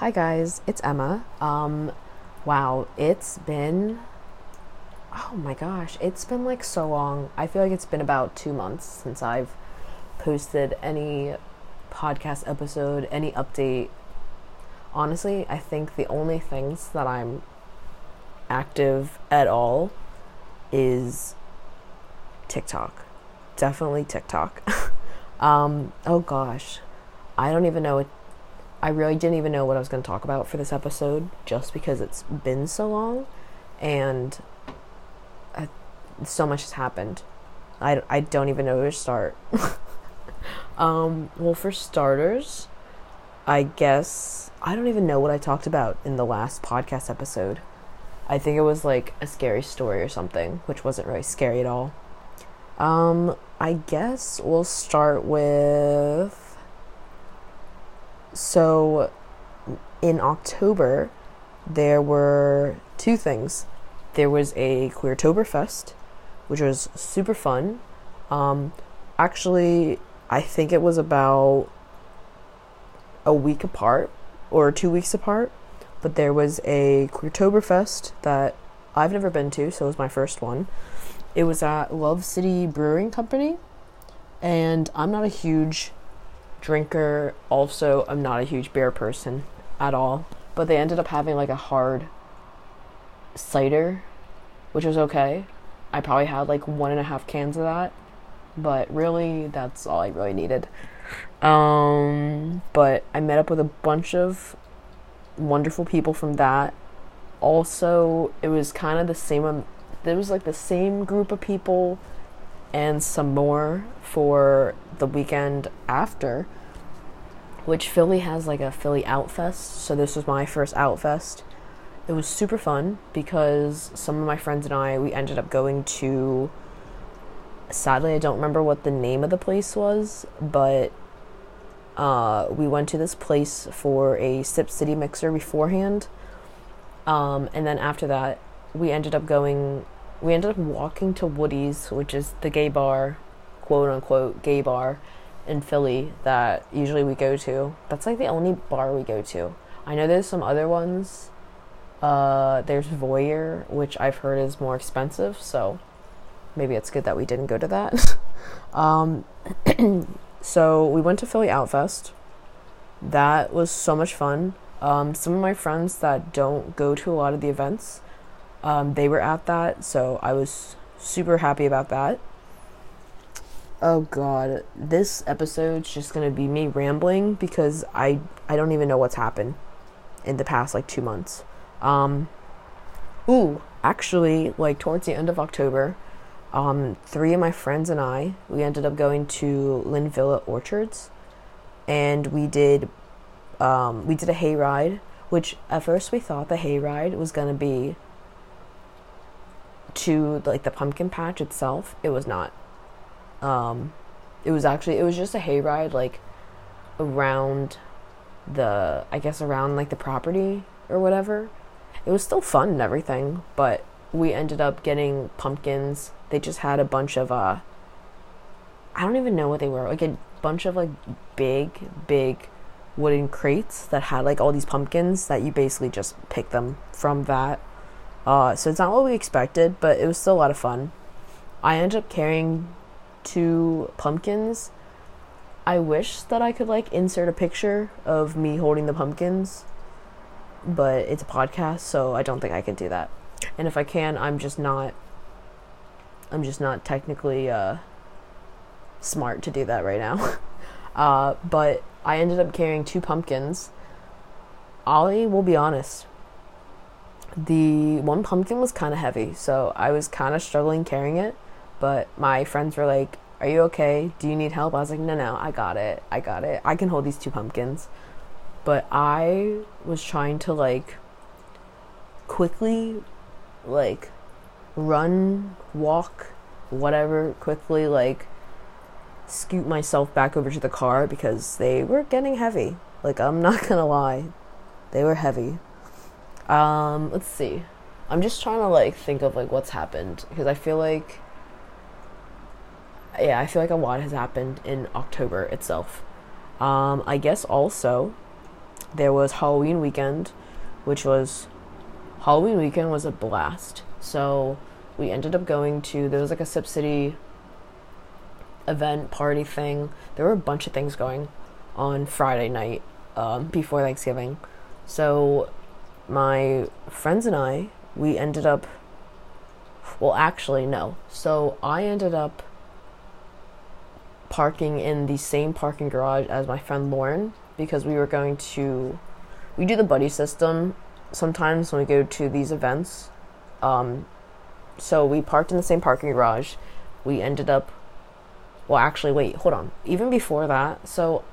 Hi guys, it's Emma. Um wow, it's been oh my gosh, it's been like so long. I feel like it's been about 2 months since I've posted any podcast episode, any update. Honestly, I think the only things that I'm active at all is TikTok. Definitely TikTok. um oh gosh. I don't even know what I really didn't even know what I was going to talk about for this episode just because it's been so long and I, so much has happened. I, I don't even know where to start. um, well, for starters, I guess I don't even know what I talked about in the last podcast episode. I think it was like a scary story or something, which wasn't really scary at all. Um, I guess we'll start with so in October, there were two things. There was a Queertoberfest, which was super fun. Um, actually, I think it was about a week apart or two weeks apart, but there was a Queertoberfest that I've never been to, so it was my first one. It was at Love City Brewing Company, and I'm not a huge drinker. Also, I'm not a huge beer person at all. But they ended up having like a hard cider, which was okay. I probably had like one and a half cans of that. But really, that's all I really needed. Um, but I met up with a bunch of wonderful people from that. Also, it was kind of the same. Um, there was like the same group of people and some more for the weekend after, which Philly has like a Philly Outfest. So this was my first Outfest. It was super fun because some of my friends and I we ended up going to. Sadly, I don't remember what the name of the place was, but uh, we went to this place for a Sip City mixer beforehand. Um, and then after that, we ended up going we ended up walking to Woody's, which is the gay bar, quote unquote gay bar in Philly that usually we go to. That's like the only bar we go to. I know there's some other ones. Uh, there's Voyeur, which I've heard is more expensive, so maybe it's good that we didn't go to that. um, so we went to Philly Outfest. That was so much fun. Um, some of my friends that don't go to a lot of the events um, they were at that, so I was super happy about that. Oh god, this episode's just gonna be me rambling because I I don't even know what's happened in the past like two months. Um, ooh, actually, like towards the end of October, um, three of my friends and I we ended up going to Linvilla Orchards, and we did um, we did a hayride. Which at first we thought the hayride was gonna be to like the pumpkin patch itself, it was not. Um, it was actually it was just a hayride like around the I guess around like the property or whatever. It was still fun and everything, but we ended up getting pumpkins. They just had a bunch of uh I don't even know what they were. Like a bunch of like big big wooden crates that had like all these pumpkins that you basically just pick them from that uh, so it's not what we expected, but it was still a lot of fun. I ended up carrying two pumpkins. I wish that I could like insert a picture of me holding the pumpkins, but it's a podcast, so I don't think I can do that. And if I can, I'm just not I'm just not technically uh, smart to do that right now. uh, but I ended up carrying two pumpkins. Ollie will be honest the one pumpkin was kind of heavy, so I was kind of struggling carrying it. But my friends were like, Are you okay? Do you need help? I was like, No, no, I got it. I got it. I can hold these two pumpkins. But I was trying to like quickly, like, run, walk, whatever, quickly, like, scoot myself back over to the car because they were getting heavy. Like, I'm not gonna lie, they were heavy. Um, let's see. I'm just trying to like think of like what's happened because I feel like yeah, I feel like a lot has happened in October itself. Um, I guess also there was Halloween weekend, which was Halloween weekend was a blast. So we ended up going to there was like a Sip City event party thing. There were a bunch of things going on Friday night um, before Thanksgiving. So my friends and I we ended up well actually no. So I ended up parking in the same parking garage as my friend Lauren because we were going to we do the buddy system sometimes when we go to these events. Um, so we parked in the same parking garage. We ended up well actually wait, hold on. Even before that, so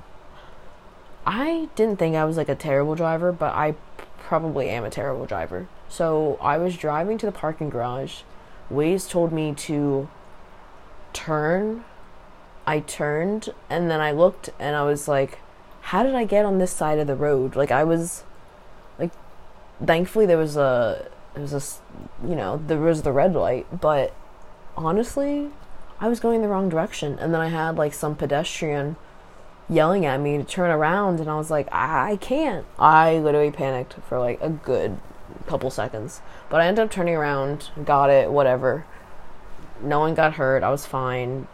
I didn't think I was like a terrible driver, but I probably am a terrible driver. So I was driving to the parking garage. Waze told me to turn. I turned and then I looked and I was like, how did I get on this side of the road? Like I was like thankfully there was a there was a you know, there was the red light, but honestly, I was going the wrong direction and then I had like some pedestrian yelling at me to turn around and I was like, I, I can't. I literally panicked for like a good couple seconds. But I ended up turning around, got it, whatever. No one got hurt. I was fine.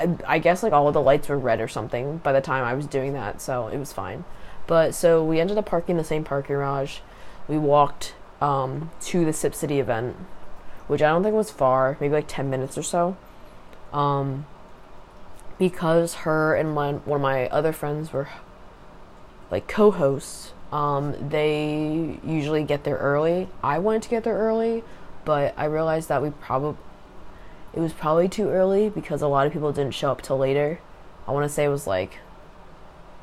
I, I guess like all of the lights were red or something by the time I was doing that, so it was fine. But so we ended up parking in the same parking garage. We walked um, to the Sip City event, which I don't think was far, maybe like 10 minutes or so. Um, because her and my, one of my other friends were like co hosts, um, they usually get there early. I wanted to get there early, but I realized that we probably it was probably too early because a lot of people didn't show up till later. I want to say it was like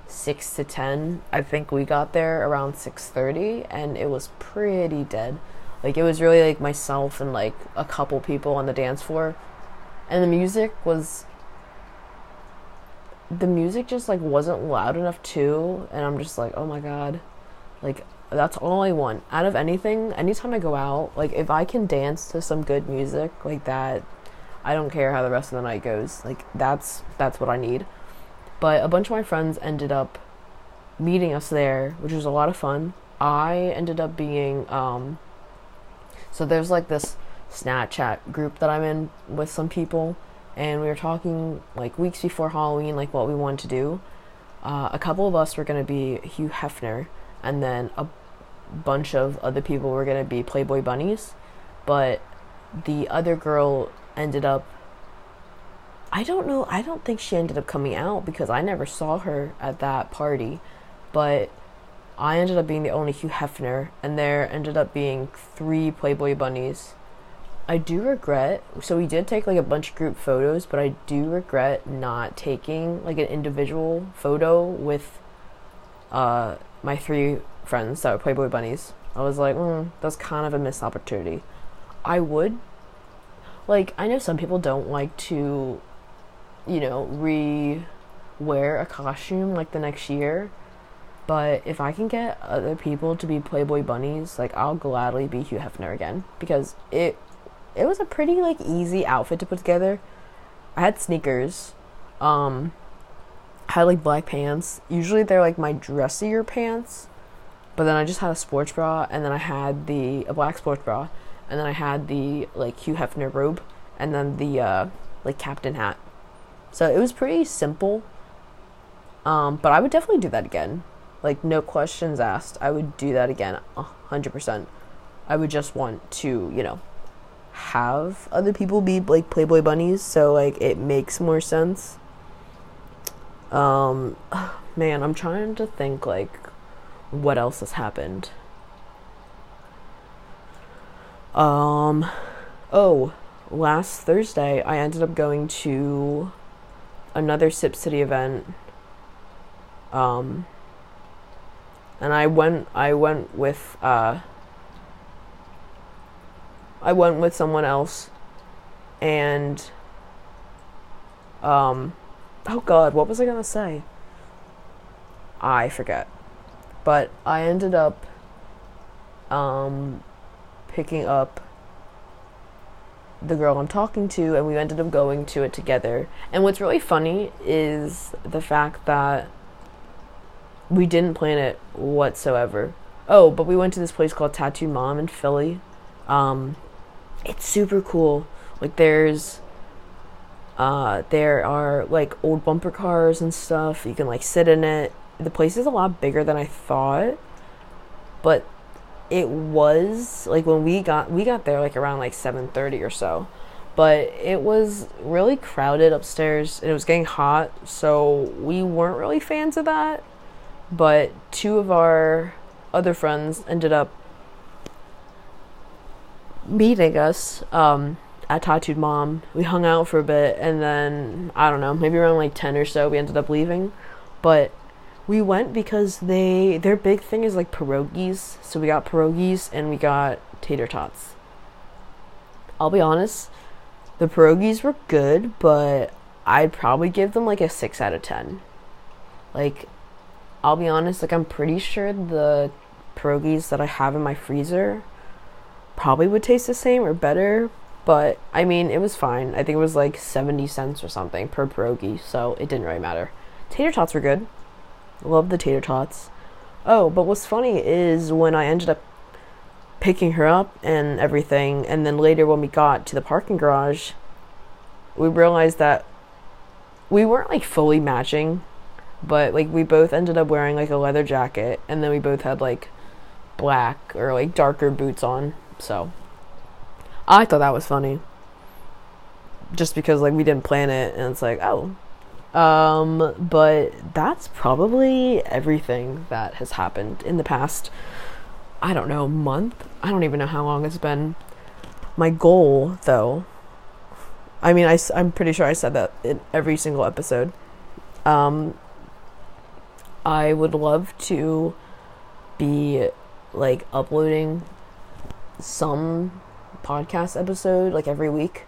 6 to 10. I think we got there around 6:30 and it was pretty dead. Like it was really like myself and like a couple people on the dance floor. And the music was the music just like wasn't loud enough too and I'm just like, "Oh my god." Like that's all I want. Out of anything, anytime I go out, like if I can dance to some good music like that, I don't care how the rest of the night goes. Like that's that's what I need. But a bunch of my friends ended up meeting us there, which was a lot of fun. I ended up being um so there's like this Snapchat group that I'm in with some people and we were talking like weeks before Halloween like what we wanted to do. Uh, a couple of us were going to be Hugh Hefner and then a bunch of other people were going to be Playboy bunnies, but the other girl ended up I don't know, I don't think she ended up coming out because I never saw her at that party, but I ended up being the only Hugh Hefner and there ended up being three Playboy bunnies. I do regret so we did take like a bunch of group photos, but I do regret not taking like an individual photo with uh my three friends that were Playboy bunnies. I was like, mm, that's kind of a missed opportunity. I would like I know some people don't like to, you know, re wear a costume like the next year. But if I can get other people to be Playboy bunnies, like I'll gladly be Hugh Hefner again because it it was a pretty like easy outfit to put together. I had sneakers, um, had like black pants. Usually they're like my dressier pants, but then I just had a sports bra, and then I had the a black sports bra, and then I had the like Hugh Hefner robe, and then the uh, like captain hat. So it was pretty simple. Um, but I would definitely do that again. Like no questions asked. I would do that again, hundred percent. I would just want to, you know, have other people be like Playboy bunnies, so like it makes more sense. Um, man, I'm trying to think like what else has happened. Um, oh, last Thursday I ended up going to another Sip City event. Um, and I went I went with uh I went with someone else and um oh god, what was I to say? I forget. But I ended up um picking up the girl I'm talking to, and we ended up going to it together. And what's really funny is the fact that we didn't plan it whatsoever. Oh, but we went to this place called Tattooed Mom in Philly. Um, it's super cool. Like there's uh, there are like old bumper cars and stuff. You can like sit in it. The place is a lot bigger than I thought, but it was like when we got we got there like around like 7:30 or so. But it was really crowded upstairs and it was getting hot, so we weren't really fans of that. But two of our other friends ended up meeting us um, at Tattooed Mom. We hung out for a bit, and then I don't know, maybe around like ten or so, we ended up leaving. But we went because they their big thing is like pierogies. So we got pierogies and we got tater tots. I'll be honest, the pierogies were good, but I'd probably give them like a six out of ten. Like, I'll be honest, like I'm pretty sure the pierogies that I have in my freezer probably would taste the same or better, but I mean, it was fine. I think it was like 70 cents or something per pierogi, so it didn't really matter. Tater tots were good. Love the tater tots. Oh, but what's funny is when I ended up picking her up and everything, and then later when we got to the parking garage, we realized that we weren't like fully matching, but like we both ended up wearing like a leather jacket, and then we both had like black or like darker boots on. So I thought that was funny. Just because like we didn't plan it and it's like, oh. Um but that's probably everything that has happened in the past I don't know, month. I don't even know how long it's been. My goal though I mean, I, I'm pretty sure I said that in every single episode. Um, I would love to be like uploading some podcast episode like every week.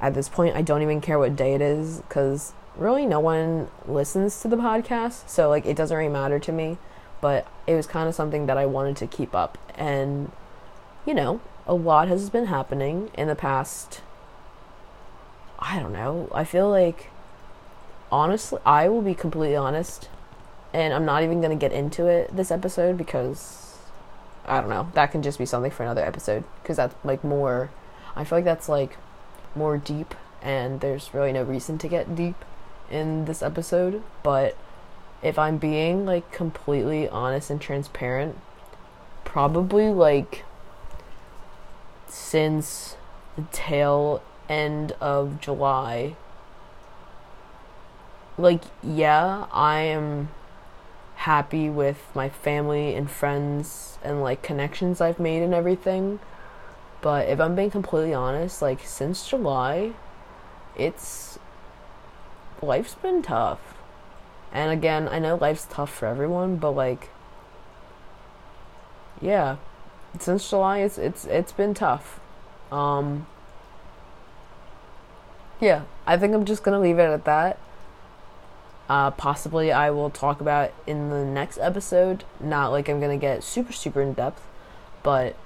At this point, I don't even care what day it is because really no one listens to the podcast, so like it doesn't really matter to me. But it was kind of something that I wanted to keep up, and you know, a lot has been happening in the past. I don't know. I feel like honestly, I will be completely honest, and I'm not even gonna get into it this episode because I don't know. That can just be something for another episode because that's like more. I feel like that's like more deep, and there's really no reason to get deep in this episode. But if I'm being like completely honest and transparent, probably like since the tail end of July, like, yeah, I am happy with my family and friends and like connections I've made and everything. But if I'm being completely honest, like since July, it's life's been tough. And again, I know life's tough for everyone, but like yeah, since July it's it's it's been tough. Um yeah, I think I'm just going to leave it at that. Uh, possibly I will talk about in the next episode. Not like I'm gonna get super super in depth, but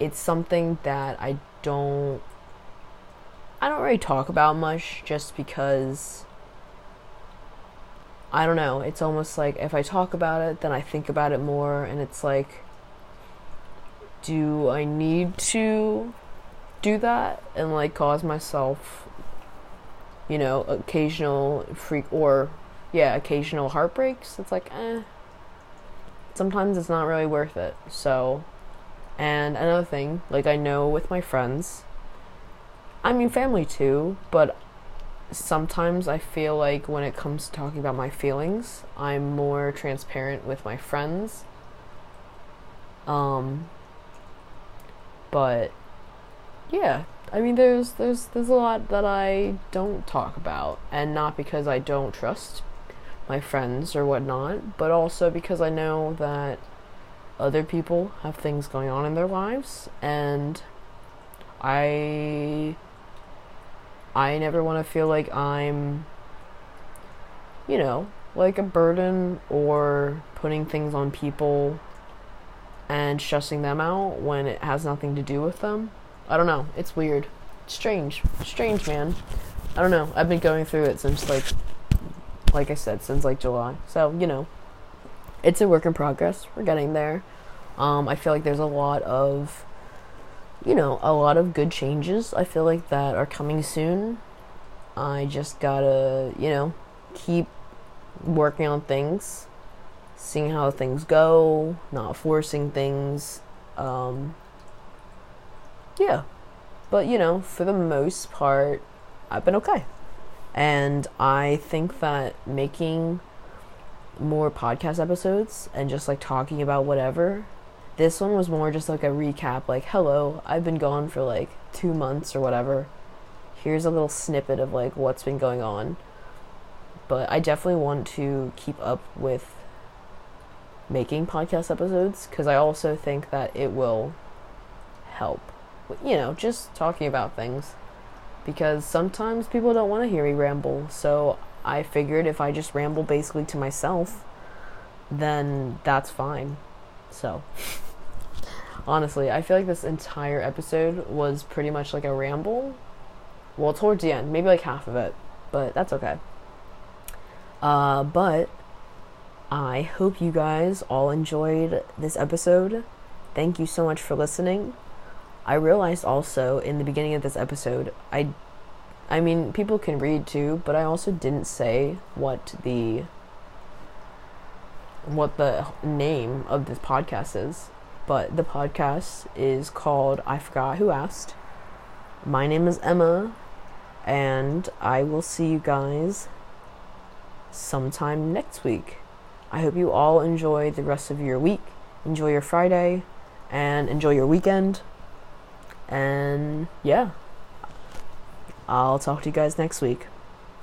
it's something that I don't I don't really talk about much just because I don't know. It's almost like if I talk about it, then I think about it more, and it's like, do I need to do that and like cause myself you know, occasional freak or yeah, occasional heartbreaks. It's like, eh. Sometimes it's not really worth it. So, and another thing, like I know with my friends, I mean family too, but sometimes I feel like when it comes to talking about my feelings, I'm more transparent with my friends. Um but yeah, I mean, there's there's there's a lot that I don't talk about, and not because I don't trust my friends or whatnot, but also because I know that other people have things going on in their lives, and I I never want to feel like I'm, you know, like a burden or putting things on people and stressing them out when it has nothing to do with them. I don't know. It's weird. Strange. Strange, man. I don't know. I've been going through it since like like I said, since like July. So, you know, it's a work in progress. We're getting there. Um, I feel like there's a lot of, you know, a lot of good changes. I feel like that are coming soon. I just gotta, you know, keep working on things, seeing how things go, not forcing things. Um, yeah. But, you know, for the most part, I've been okay. And I think that making more podcast episodes and just like talking about whatever, this one was more just like a recap like, hello, I've been gone for like two months or whatever. Here's a little snippet of like what's been going on. But I definitely want to keep up with making podcast episodes because I also think that it will help. You know, just talking about things because sometimes people don't want to hear me ramble. So I figured if I just ramble basically to myself, then that's fine. So, honestly, I feel like this entire episode was pretty much like a ramble. Well, towards the end, maybe like half of it, but that's okay. Uh, but I hope you guys all enjoyed this episode. Thank you so much for listening. I realized also in the beginning of this episode, I I mean, people can read too, but I also didn't say what the what the name of this podcast is. But the podcast is called I Forgot Who Asked. My name is Emma, and I will see you guys sometime next week. I hope you all enjoy the rest of your week. Enjoy your Friday and enjoy your weekend. And yeah. I'll talk to you guys next week.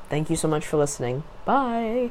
Thank you so much for listening. Bye.